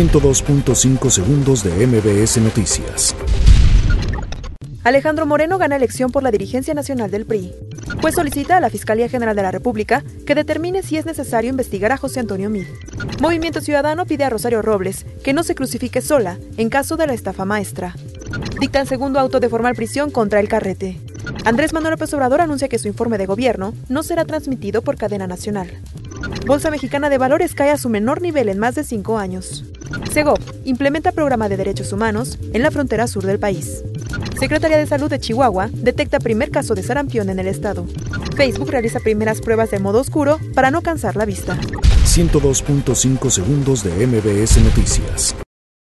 102.5 segundos de MBS Noticias. Alejandro Moreno gana elección por la dirigencia nacional del PRI. Pues solicita a la Fiscalía General de la República que determine si es necesario investigar a José Antonio Mid. Movimiento Ciudadano pide a Rosario Robles que no se crucifique sola en caso de la estafa maestra. Dictan segundo auto de formal prisión contra el carrete. Andrés Manuel López Obrador anuncia que su informe de gobierno no será transmitido por cadena nacional. Bolsa Mexicana de Valores cae a su menor nivel en más de cinco años. Segov implementa programa de derechos humanos en la frontera sur del país. Secretaría de Salud de Chihuahua detecta primer caso de sarampión en el estado. Facebook realiza primeras pruebas de modo oscuro para no cansar la vista. 102.5 segundos de MBS Noticias.